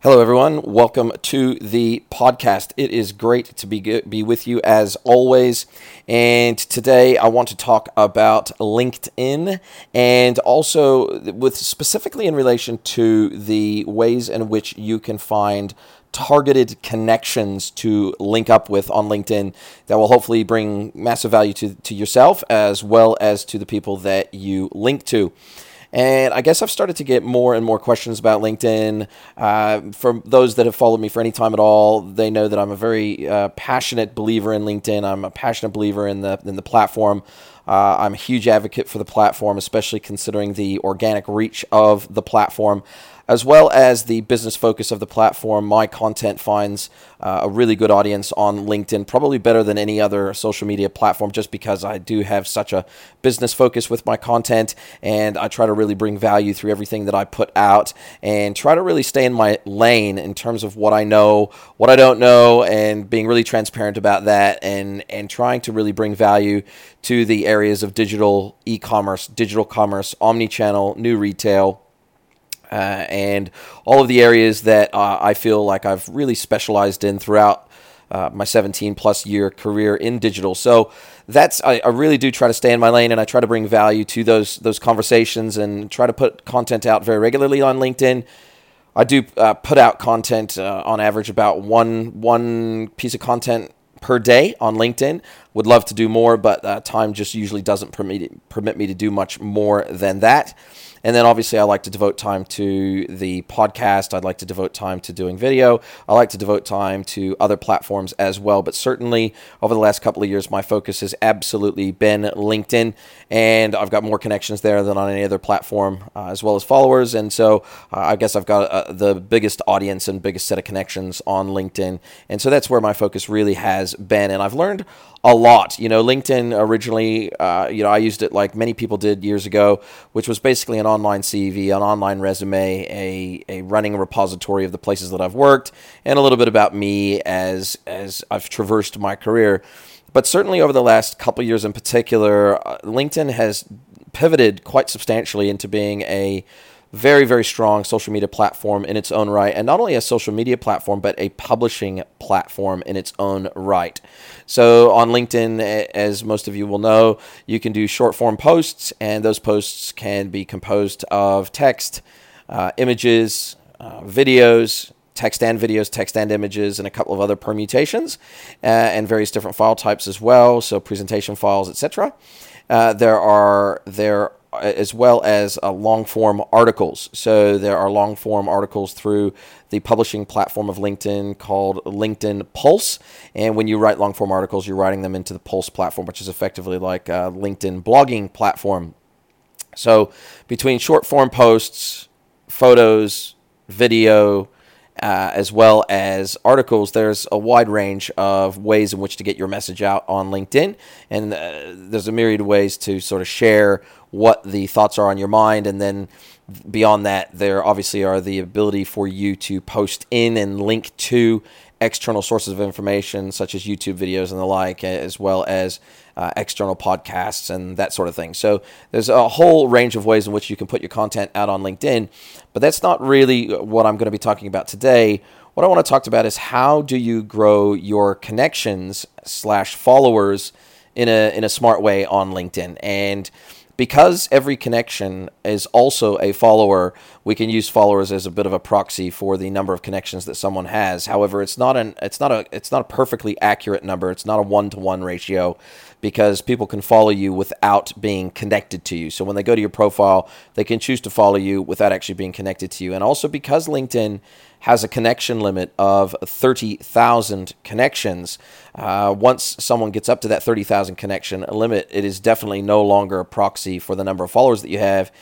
Hello, everyone. Welcome to the podcast. It is great to be be with you as always. And today, I want to talk about LinkedIn, and also with specifically in relation to the ways in which you can find targeted connections to link up with on LinkedIn that will hopefully bring massive value to, to yourself as well as to the people that you link to. And I guess I've started to get more and more questions about LinkedIn. Uh, from those that have followed me for any time at all, they know that I'm a very uh, passionate believer in LinkedIn. I'm a passionate believer in the in the platform. Uh, I'm a huge advocate for the platform, especially considering the organic reach of the platform as well as the business focus of the platform, my content finds uh, a really good audience on LinkedIn, probably better than any other social media platform, just because I do have such a business focus with my content and I try to really bring value through everything that I put out and try to really stay in my lane in terms of what I know, what I don't know, and being really transparent about that and, and trying to really bring value to the areas of digital e commerce, digital commerce, omni channel, new retail uh, and all of the areas that uh, I feel like I've really specialized in throughout uh, my 17 plus year career in digital. So that's I, I, really do try to stay in my lane, and I try to bring value to those those conversations, and try to put content out very regularly on LinkedIn. I do uh, put out content uh, on average about one one piece of content per day on LinkedIn. Would love to do more, but uh, time just usually doesn't permit permit me to do much more than that. And then obviously, I like to devote time to the podcast. I'd like to devote time to doing video. I like to devote time to other platforms as well. But certainly, over the last couple of years, my focus has absolutely been LinkedIn. And I've got more connections there than on any other platform, uh, as well as followers. And so uh, I guess I've got uh, the biggest audience and biggest set of connections on LinkedIn. And so that's where my focus really has been. And I've learned a lot. You know, LinkedIn originally, uh, you know, I used it like many people did years ago, which was basically an online CV, an online resume, a, a running repository of the places that I've worked, and a little bit about me as as I've traversed my career. But certainly over the last couple years in particular, uh, LinkedIn has pivoted quite substantially into being a very, very strong social media platform in its own right, and not only a social media platform, but a publishing platform in its own right. So, on LinkedIn, as most of you will know, you can do short form posts, and those posts can be composed of text, uh, images, uh, videos, text and videos, text and images, and a couple of other permutations, uh, and various different file types as well. So presentation files, etc. Uh, there are there as well as uh, long form articles. So there are long form articles through the publishing platform of LinkedIn called LinkedIn Pulse. And when you write long form articles, you're writing them into the Pulse platform, which is effectively like a LinkedIn blogging platform. So between short form posts, photos, video, uh, as well as articles, there's a wide range of ways in which to get your message out on LinkedIn. And uh, there's a myriad of ways to sort of share what the thoughts are on your mind. And then beyond that, there obviously are the ability for you to post in and link to external sources of information, such as YouTube videos and the like, as well as uh, external podcasts and that sort of thing. So there's a whole range of ways in which you can put your content out on LinkedIn, but that's not really what I'm going to be talking about today. What I want to talk about is how do you grow your connections slash followers in a in a smart way on LinkedIn and because every connection is also a follower, we can use followers as a bit of a proxy for the number of connections that someone has. However, it's not an it's not a it's not a perfectly accurate number. It's not a one to one ratio because people can follow you without being connected to you. So when they go to your profile, they can choose to follow you without actually being connected to you. And also because LinkedIn has a connection limit of 30,000 connections. Uh, once someone gets up to that 30,000 connection limit, it is definitely no longer a proxy for the number of followers that you have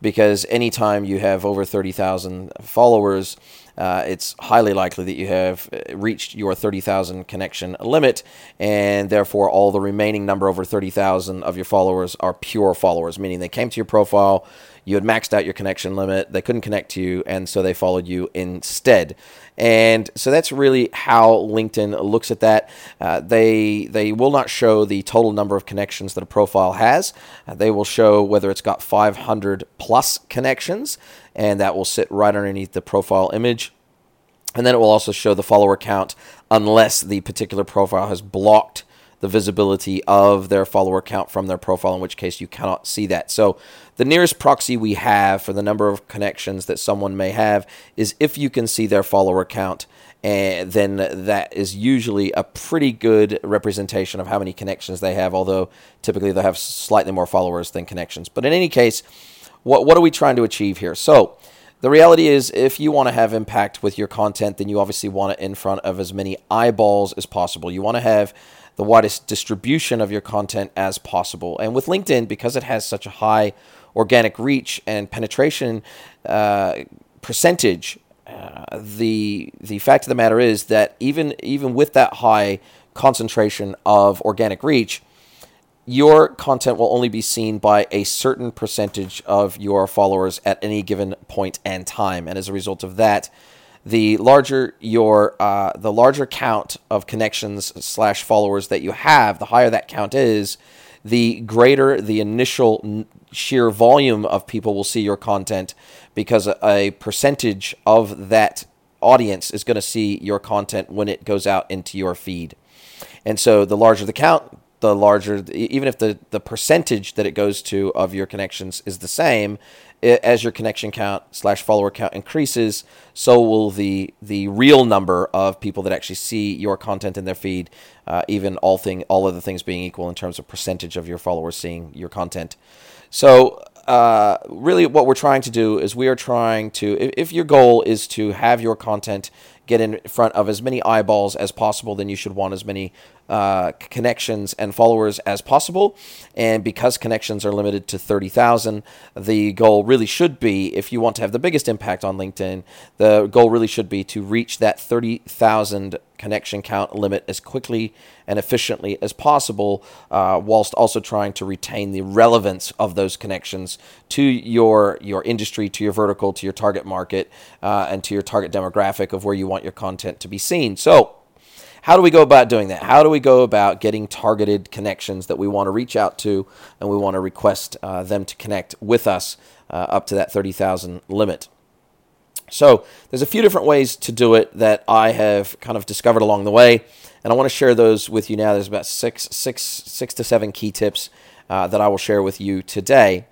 because anytime you have over 30,000 followers, uh, it's highly likely that you have uh, reached your 30,000 connection limit, and therefore all the remaining number over 30,000 of your followers are pure followers, meaning they came to your profile, you had maxed out your connection limit, they couldn't connect to you, and so they followed you instead. And so that's really how LinkedIn looks at that. Uh, they they will not show the total number of connections that a profile has. Uh, they will show whether it's got 500 plus connections, and that will sit right underneath the profile image. And then it will also show the follower count unless the particular profile has blocked the visibility of their follower count from their profile, in which case you cannot see that. So, the nearest proxy we have for the number of connections that someone may have is if you can see their follower count. And then that is usually a pretty good representation of how many connections they have, although typically they have slightly more followers than connections. But in any case, what, what are we trying to achieve here? So, the reality is, if you want to have impact with your content, then you obviously want it in front of as many eyeballs as possible. You want to have the widest distribution of your content as possible. And with LinkedIn, because it has such a high organic reach and penetration uh, percentage, uh, the the fact of the matter is that even even with that high concentration of organic reach, your content will only be seen by a certain percentage of your followers at any given point and time. And as a result of that, the larger your uh, the larger count of connections slash followers that you have, the higher that count is, the greater the initial sheer volume of people will see your content because a, percentage of that audience is going to see your content when it goes out into your feed. And so the larger the count, the larger, even if the, the percentage that it goes to of your connections is the same, as your connection count slash follower count increases, so will the the real number of people that actually see your content in their feed, uh, even all thing all other things being equal in terms of percentage of your followers seeing your content. So uh, really, what we're trying to do is we are trying to, if, if your goal is to have your content get in front of as many eyeballs as possible, then you should want as many uh, connections and followers as possible. And because connections are limited to 30,000, the goal really should be, if you want to have the biggest impact on LinkedIn, the goal really should be to reach that 30,000 connection count limit as quickly and efficiently as possible, uh, whilst also trying to retain the relevance of those connections to your your industry, to your vertical, to your target market, uh, and to your target demographic of where you want your content to be seen. So. How do we go about doing that? How do we go about getting targeted connections that we want to reach out to and we want to request uh, them to connect with us uh, up to that 30,000 limit? So there's a few different ways to do it that I have kind of discovered along the way, and I want to share those with you now. There's about six, six, six to seven key tips uh, that I will share with you today.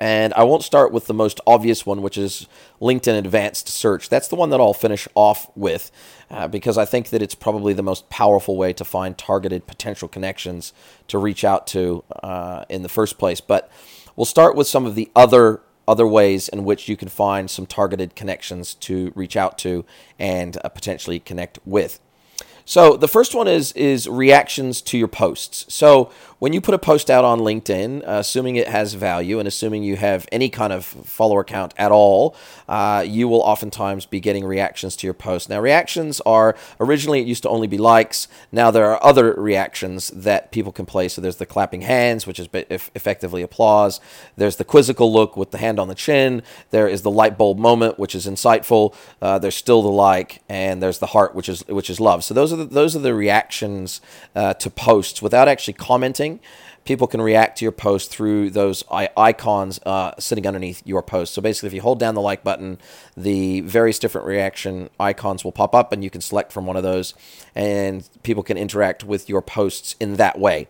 And I won't start with the most obvious one, which is LinkedIn Advanced Search. That's the one that I'll finish off with uh, because I think that it's probably the most powerful way to find targeted potential connections to reach out to uh, in the first place. But we'll start with some of the other other ways in which you can find some targeted connections to reach out to and uh, potentially connect with. So the first one is is reactions to your posts. So when you put a post out on LinkedIn, uh, assuming it has value and assuming you have any kind of follower count at all, uh, you will oftentimes be getting reactions to your post. Now, reactions are originally it used to only be likes. Now there are other reactions that people can play. So there's the clapping hands, which is effectively applause. There's the quizzical look with the hand on the chin. There is the light bulb moment, which is insightful. Uh, there's still the like, and there's the heart, which is which is love. So those are the, those are the reactions uh, to posts without actually commenting people can react to your post through those icons uh, sitting underneath your post. So basically, if you hold down the like button, the various different reaction icons will pop up, and you can select from one of those, and people can interact with your posts in that way.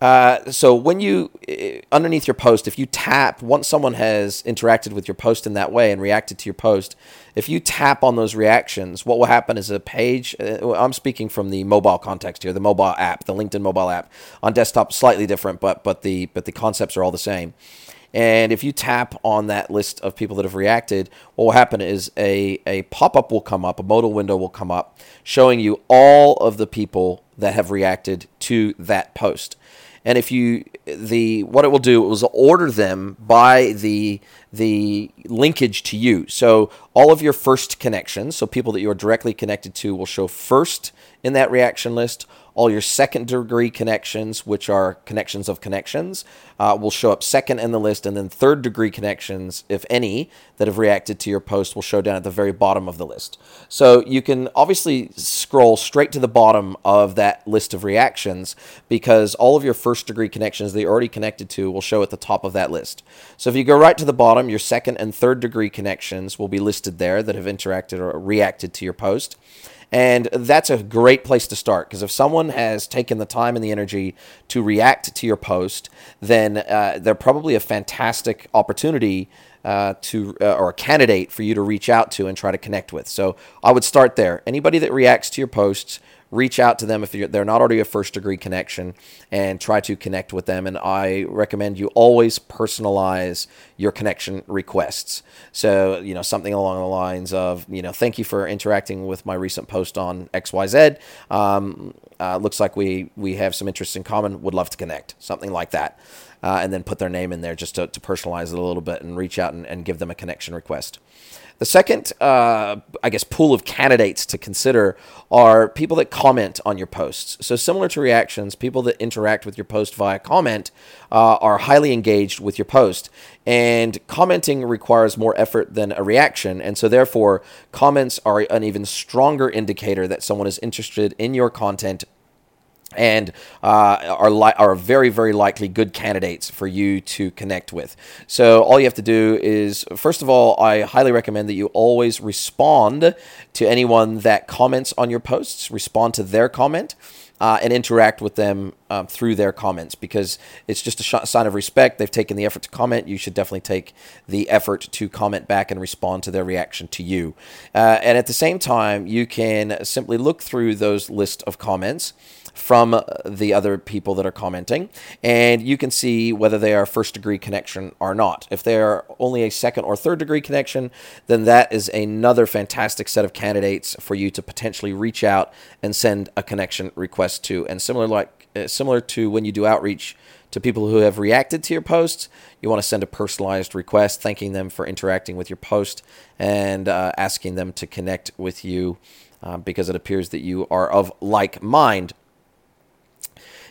Uh, so when you uh, underneath your post, if you tap once someone has interacted with your post in that way and reacted to your post, if you tap on those reactions, what will happen is a page. Uh, I'm speaking from the mobile context here, the mobile app, the LinkedIn mobile app. On desktop, slightly different, but but the but the concepts are all the same. And if you tap on that list of people that have reacted, what will happen is a, a pop up will come up, a modal window will come up showing you all of the people that have reacted to that post. And if you the what it will do is order them by the the linkage to you. So all of your first connections, so people that you are directly connected to, will show first in that reaction list. All your second degree connections, which are connections of connections, uh, will show up second in the list, and then third degree connections, if any, that have reacted to your post will show down at the very bottom of the list. So you can obviously scroll straight to the bottom of that list of reactions because all of your first degree connections that you're already connected to will show at the top of that list. So if you go right to the bottom, your second and third degree connections will be listed there that have interacted or reacted to your post. And that's a great place to start because if someone has taken the time and the energy to react to your post, then uh, they're probably a fantastic opportunity uh, to uh, or a candidate for you to reach out to and try to connect with. So I would start there. Anybody that reacts to your posts, reach out to them if they're not already a first degree connection and try to connect with them. And I recommend you always personalize your connection requests. So, you know, something along the lines of, you know, thank you for interacting with my recent post on XYZ. Um, uh, looks like we, we have some interests in common, would love to connect, something like that uh, and then put their name in there just to, to personalize it a little bit and reach out and, and give them a connection request. The second, uh, I guess, pool of candidates to consider are people that comment on your posts. So, similar to reactions, people that interact with your post via comment uh, are highly engaged with your post. And commenting requires more effort than a reaction. And so, therefore, comments are an even stronger indicator that someone is interested in your content and uh, are li- are very very likely good candidates for you to connect with. So all you have to do is first of all, I highly recommend that you always respond to anyone that comments on your posts. Respond to their comment. Uh, and interact with them um, through their comments because it's just a sh- sign of respect. They've taken the effort to comment. You should definitely take the effort to comment back and respond to their reaction to you. Uh, and at the same time, you can simply look through those list of comments from the other people that are commenting, and you can see whether they are first degree connection or not. If they are only a second or third degree connection, then that is another fantastic set of candidates for you to potentially reach out and send a connection request to. And similar like uh, similar to when you do outreach to people who have reacted to your posts, you want to send a personalized request thanking them for interacting with your post and uh, asking them to connect with you uh, because it appears that you are of like mind.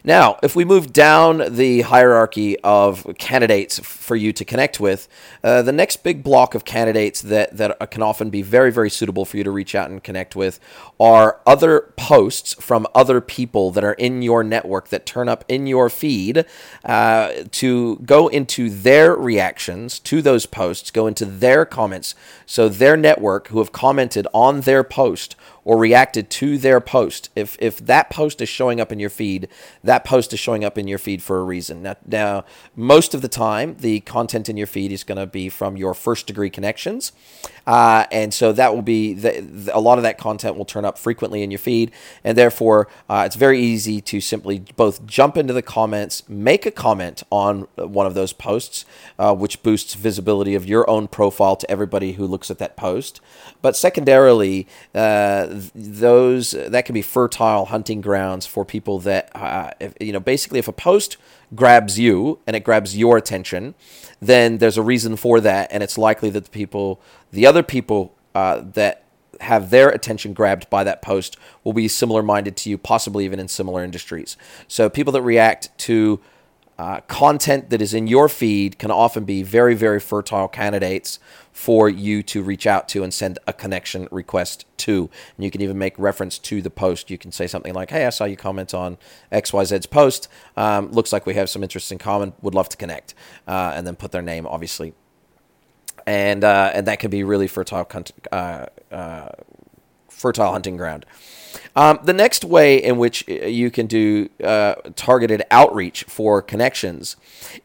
Now, if we move down the hierarchy of candidates for you to connect with, uh, the next big block of candidates that, that can often be very, very suitable for you to reach out and connect with are other posts from other people that are in your network that turn up in your feed uh, to go into their reactions to those posts, go into their comments. So, their network who have commented on their post or reacted to their post. If if that post is showing up in your feed, that post is showing up in your feed for a reason. Now, now most of the time, the content in your feed is going to be from your first degree connections, uh, and so that will be the, the, a lot of that content will turn up frequently in your feed, and therefore uh, it's very easy to simply both jump into the comments, make a comment on one of those posts, uh, which boosts visibility of your own profile to everybody who looks at that post, but secondarily uh, those that can be fertile hunting grounds for people that uh, if, you know basically if a post grabs you and it grabs your attention then there's a reason for that. And it's likely that the people the other people uh, that have their attention grabbed by that post will be similar minded to you possibly even in similar industries. So people that react to uh, content that is in your feed can often be very, very fertile candidates for you to reach out to and send a connection request to. And you can even make reference to the post. You can say something like, Hey, I saw you comment on XYZ's post. Um, looks like we have some interest in common. Would love to connect. Uh, and then put their name, obviously. And, uh, and that can be really fertile, uh, fertile hunting ground. Um, the next way in which uh, you can do uh, targeted outreach for connections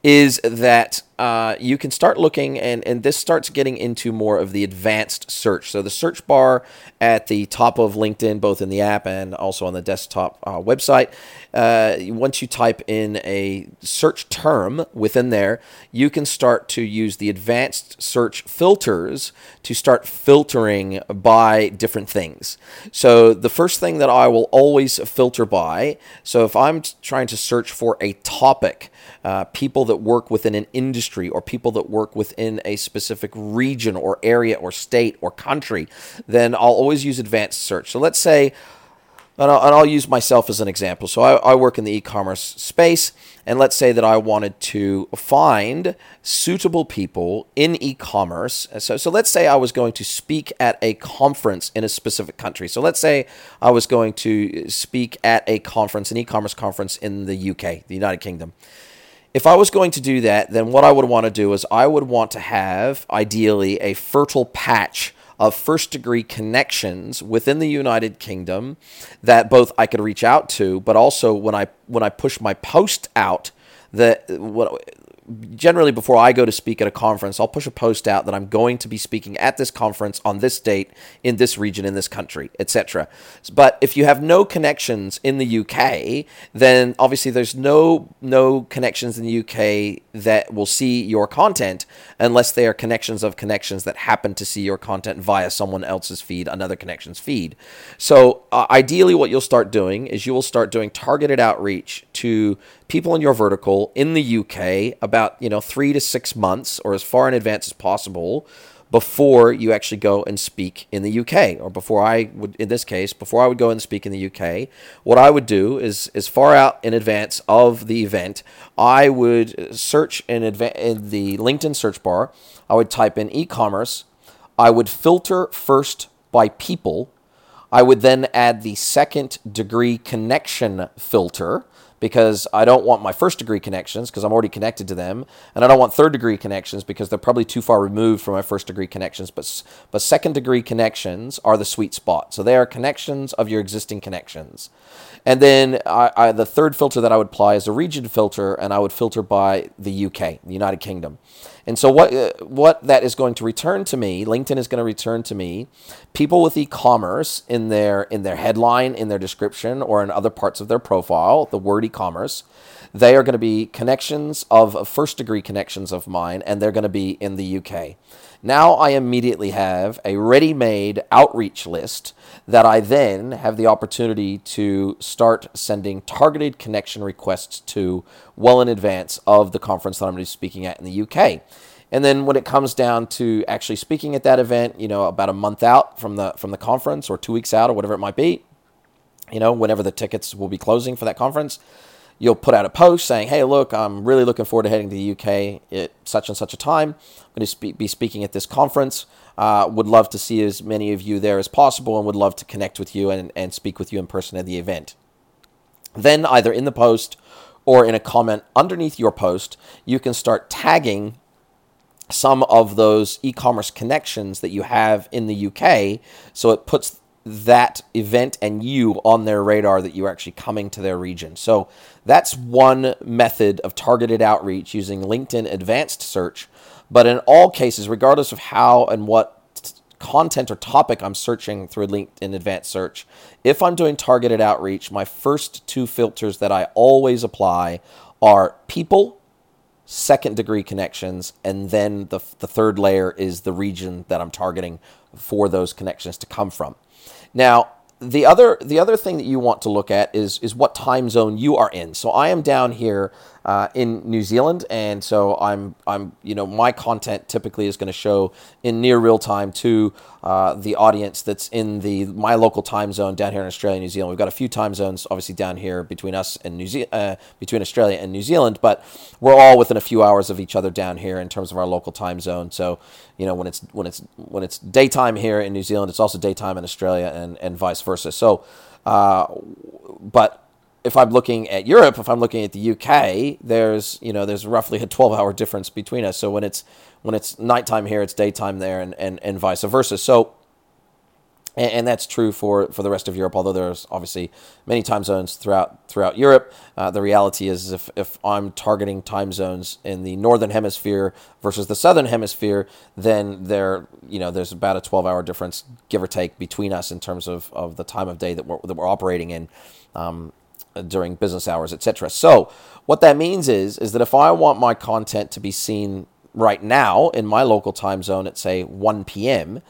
is that uh, you can start looking, and, and this starts getting into more of the advanced search. So, the search bar at the top of LinkedIn, both in the app and also on the desktop uh, website, uh, once you type in a search term within there, you can start to use the advanced search filters to start filtering by different things. So, the first thing that I will always filter by, so if I'm trying to search for a topic, uh, people that work within an industry or people that work within a specific region or area or state or country, then I'll always use advanced search. So let's say and I'll, and I'll use myself as an example. So I, I work in the e-commerce space, and let's say that I wanted to find suitable people in e-commerce. So, so let's say I was going to speak at a conference in a specific country. So let's say I was going to speak at a conference, an e-commerce conference in the UK, the United Kingdom. If I was going to do that, then what I would want to do is I would want to have ideally a fertile patch of first degree connections within the United Kingdom that both I could reach out to, but also when I when I push my post out, that what generally before I go to speak at a conference, I'll push a post out that I'm going to be speaking at this conference on this date in this region in this country, etc. But if you have no connections in the UK, then obviously there's no no connections in the UK that will see your content unless they are connections of connections that happen to see your content via someone else's feed, another connection's feed. So uh, ideally what you'll start doing is you will start doing targeted outreach to people in your vertical in the UK about, you know, 3 to 6 months or as far in advance as possible before you actually go and speak in the UK or before I would in this case before I would go and speak in the UK what I would do is as far out in advance of the event I would search in, adva- in the LinkedIn search bar I would type in e-commerce I would filter first by people I would then add the second degree connection filter because I don't want my first degree connections because I'm already connected to them, and I don't want third degree connections because they're probably too far removed from my first degree connections. But but second degree connections are the sweet spot. So they are connections of your existing connections. And then I, I, the third filter that I would apply is a region filter, and I would filter by the UK, the United Kingdom. And so what uh, what that is going to return to me, LinkedIn is going to return to me people with e-commerce in their in their headline, in their description, or in other parts of their profile, the word e-commerce. They are going to be connections of first degree connections of mine, and they're going to be in the UK. Now I immediately have a ready made outreach list that I then have the opportunity to start sending targeted connection requests to well in advance of the conference that I'm going to be speaking at in the UK. And then when it comes down to actually speaking at that event, you know, about a month out from the from the conference or 2 weeks out or whatever it might be, you know, whenever the tickets will be closing for that conference, you'll put out a post saying, "Hey, look, I'm really looking forward to heading to the UK at such and such a time. I'm going to be speaking at this conference. Uh, would love to see as many of you there as possible, and would love to connect with you and, and speak with you in person at the event." Then, either in the post or in a comment underneath your post, you can start tagging some of those e-commerce connections that you have in the UK, so it puts that event and you on their radar that you're actually coming to their region. So that's one method of targeted outreach using LinkedIn advanced search. But in all cases, regardless of how and what content or topic I'm searching through LinkedIn advanced search, if I'm doing targeted outreach, my first two filters that I always apply are people, second degree connections, and then the, the third layer is the region that I'm targeting for those connections to come from. Now, the other the other thing that you want to look at is is what time zone you are in. So I am down here uh, in New Zealand, and so I'm I'm you know my content typically is going to show in near real time to uh, the audience that's in the my local time zone down here in Australia, New Zealand. We've got a few time zones obviously down here between us and New Zealand, uh, between Australia and New Zealand, but we're all within a few hours of each other down here in terms of our local time zone. So you know when it's when it's when it's daytime here in New Zealand, it's also daytime in Australia, and and vice versa. So, uh, but if I'm looking at Europe, if I'm looking at the UK, there's you know there's roughly a 12 hour difference between us. So when it's when it's nighttime here, it's daytime there, and and, and vice versa. So and, and that's true for, for the rest of Europe. Although there's obviously many time zones throughout throughout Europe, uh, the reality is if if I'm targeting time zones in the northern hemisphere versus the southern hemisphere, then there you know there's about a 12 hour difference, give or take, between us in terms of, of the time of day that we're that we're operating in. Um, during business hours, etc. So, what that means is is that if I want my content to be seen right now in my local time zone at say 1 p.m.,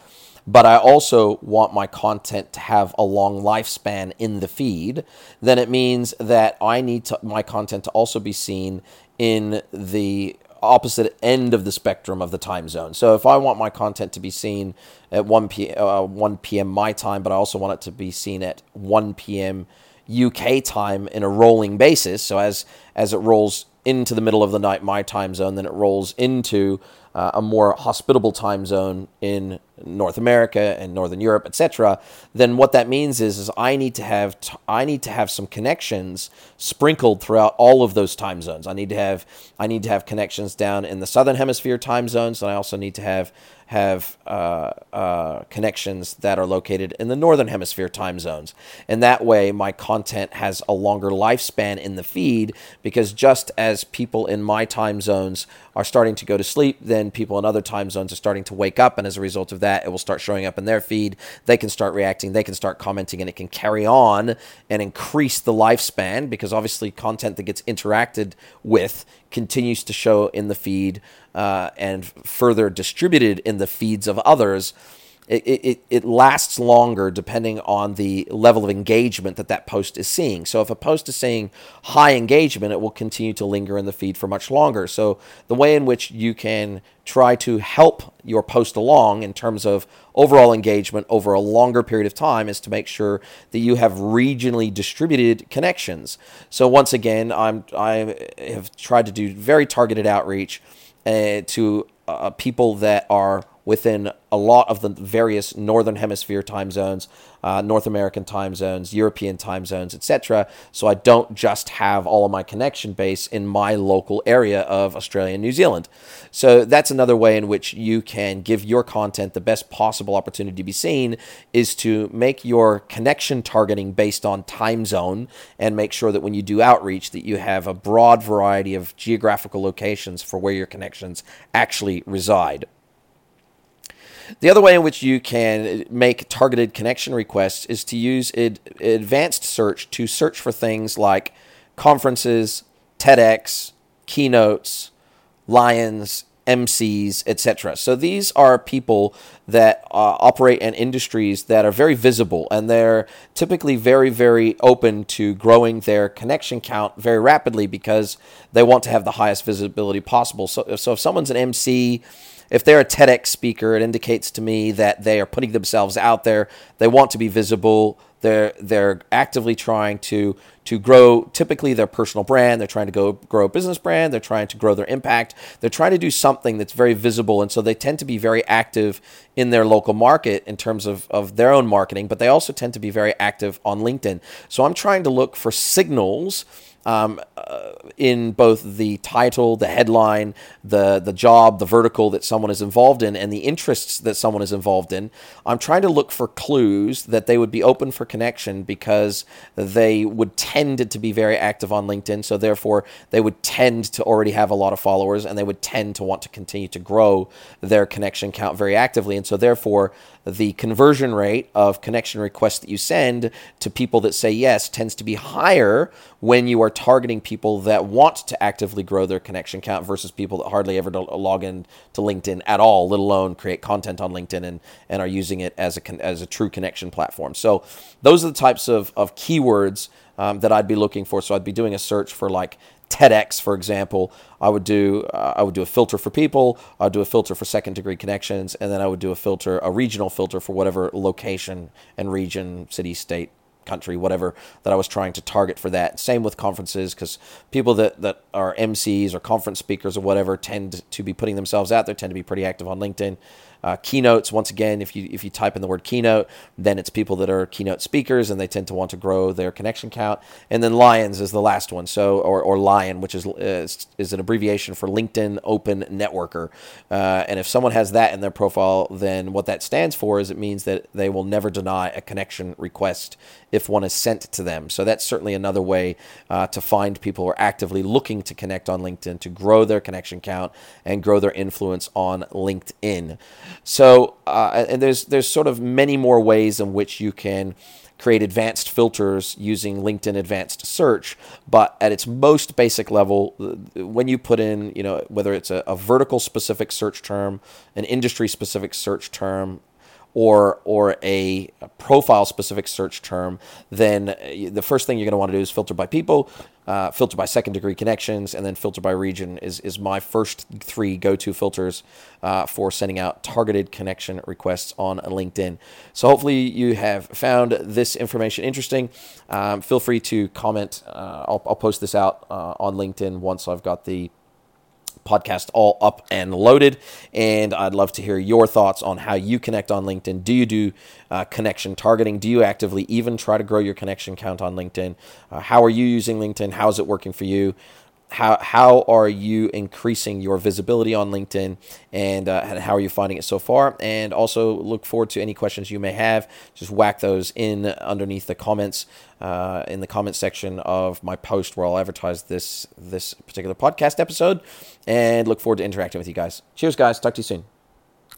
but I also want my content to have a long lifespan in the feed, then it means that I need to, my content to also be seen in the opposite end of the spectrum of the time zone. So if I want my content to be seen at 1 p uh, 1 p.m. my time, but I also want it to be seen at 1 p.m. UK time in a rolling basis. So as as it rolls into the middle of the night my time zone, then it rolls into uh, a more hospitable time zone in North America and Northern Europe, etc., then what that means is, is I need to have t- I need to have some connections sprinkled throughout all of those time zones. I need to have I need to have connections down in the Southern Hemisphere time zones, and I also need to have have uh, uh, connections that are located in the northern hemisphere time zones. And that way, my content has a longer lifespan in the feed because just as people in my time zones are starting to go to sleep, then people in other time zones are starting to wake up. And as a result of that, it will start showing up in their feed. They can start reacting, they can start commenting, and it can carry on and increase the lifespan because obviously, content that gets interacted with continues to show in the feed uh, and further distributed in the feeds of others, it, it, it lasts longer depending on the level of engagement that that post is seeing. So if a post is seeing high engagement, it will continue to linger in the feed for much longer. So the way in which you can try to help your post along in terms of overall engagement over a longer period of time is to make sure that you have regionally distributed connections. So once again, I'm I have tried to do very targeted outreach uh, to uh, people that are within a lot of the various northern hemisphere time zones, uh, North American time zones, European time zones, etc. So I don't just have all of my connection base in my local area of Australia and New Zealand. So that's another way in which you can give your content the best possible opportunity to be seen is to make your connection targeting based on time zone and make sure that when you do outreach that you have a broad variety of geographical locations for where your connections actually reside. The other way in which you can make targeted connection requests is to use ad- advanced search to search for things like conferences, TEDx, keynotes, Lions, MCs, etc. So these are people that uh, operate in industries that are very visible and they're typically very, very open to growing their connection count very rapidly because they want to have the highest visibility possible. So, so if someone's an MC, if they're a TEDx speaker, it indicates to me that they are putting themselves out there. They want to be visible. They're they're actively trying to to grow typically their personal brand. They're trying to go grow a business brand. They're trying to grow their impact. They're trying to do something that's very visible, and so they tend to be very active in their local market in terms of, of their own marketing. But they also tend to be very active on LinkedIn. So I'm trying to look for signals um, uh, in both the title, the headline, the the job, the vertical that someone is involved in, and the interests that someone is involved in. I'm trying to look for clues that they would be open for connection because they would tend to be very active on LinkedIn. So therefore, they would tend to already have a lot of followers, and they would tend to want to continue to grow their connection count very actively. And so therefore, the conversion rate of connection requests that you send to people that say yes tends to be higher when you are targeting people that want to actively grow their connection count versus people that hardly ever log in to LinkedIn at all, let alone create content on LinkedIn and, and are using it as a, as a true connection platform. So those are the types of, of keywords um, that I'd be looking for. So I'd be doing a search for like TEDx, for example, I would do uh, I would do a filter for people. I'd do a filter for second degree connections, and then I would do a filter, a regional filter for whatever location and region, city, state, country, whatever that I was trying to target for that. Same with conferences, because people that, that are MCs or conference speakers or whatever tend to be putting themselves out there, tend to be pretty active on LinkedIn. Uh, keynotes, once again, if you if you type in the word keynote, then it's people that are keynote speakers and they tend to want to grow their connection count. And then Lions is the last one, so or, or Lion, which is, is is an abbreviation for LinkedIn Open Networker. Uh, and if someone has that in their profile, then what that stands for is it means that they will never deny a connection request if one is sent to them. So that's certainly another way uh, to find people who are actively looking to connect on LinkedIn to grow their connection count and grow their influence on LinkedIn. So uh, and there's there's sort of many more ways in which you can create advanced filters using LinkedIn Advanced Search. But at its most basic level, when you put in, you know, whether it's a, a vertical specific search term, an industry specific search term, or or a profile specific search term, then uh, the first thing you're going to want to do is filter by people, uh, filter by second degree connections, and then filter by region is, is my first three go to filters uh, for sending out targeted connection requests on LinkedIn. So hopefully you have found this information interesting. Um, feel free to comment. Uh, I'll, I'll, post this out uh, on LinkedIn once I've got the podcast all up and loaded. And I'd love to hear your thoughts on how you connect on LinkedIn. Do you do uh, connection targeting? Do you actively even try to grow your connection count on LinkedIn? Uh, how are you using LinkedIn? How is it working for you? How how are you increasing your visibility on LinkedIn, and, uh, how are you finding it so far? And also look forward to any questions you may have. Just whack those in underneath the comments uh, in the comment section of my post where I'll advertise this this particular podcast episode. And look forward to interacting with you guys. Cheers, guys. Talk to you soon.